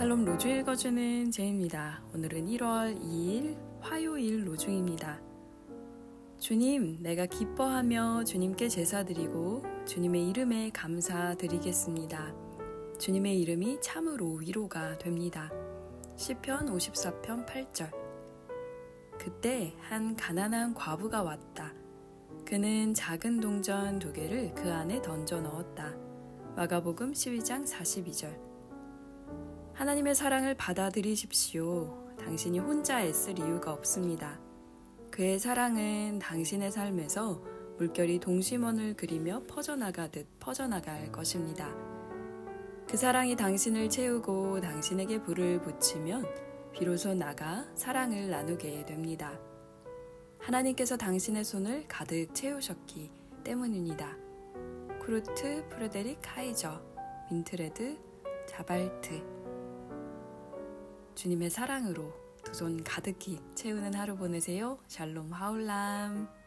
샬롬 로주 읽어주는 제입니다. 오늘은 1월 2일 화요일 로중입니다. 주님, 내가 기뻐하며 주님께 제사드리고 주님의 이름에 감사드리겠습니다. 주님의 이름이 참으로 위로가 됩니다. 시편 54편 8절. 그때 한 가난한 과부가 왔다. 그는 작은 동전 두 개를 그 안에 던져 넣었다. 마가복음 12장 42절. 하나님의 사랑을 받아들이십시오. 당신이 혼자 애쓸 이유가 없습니다. 그의 사랑은 당신의 삶에서 물결이 동심원을 그리며 퍼져나가듯 퍼져나갈 것입니다. 그 사랑이 당신을 채우고 당신에게 불을 붙이면 비로소 나가 사랑을 나누게 됩니다. 하나님께서 당신의 손을 가득 채우셨기 때문입니다. 크루트 프레데릭 하이저, 윈트레드 자발트 주님의 사랑으로 두 손 가득히 채우는 하루 보내세요. 샬롬 하울람.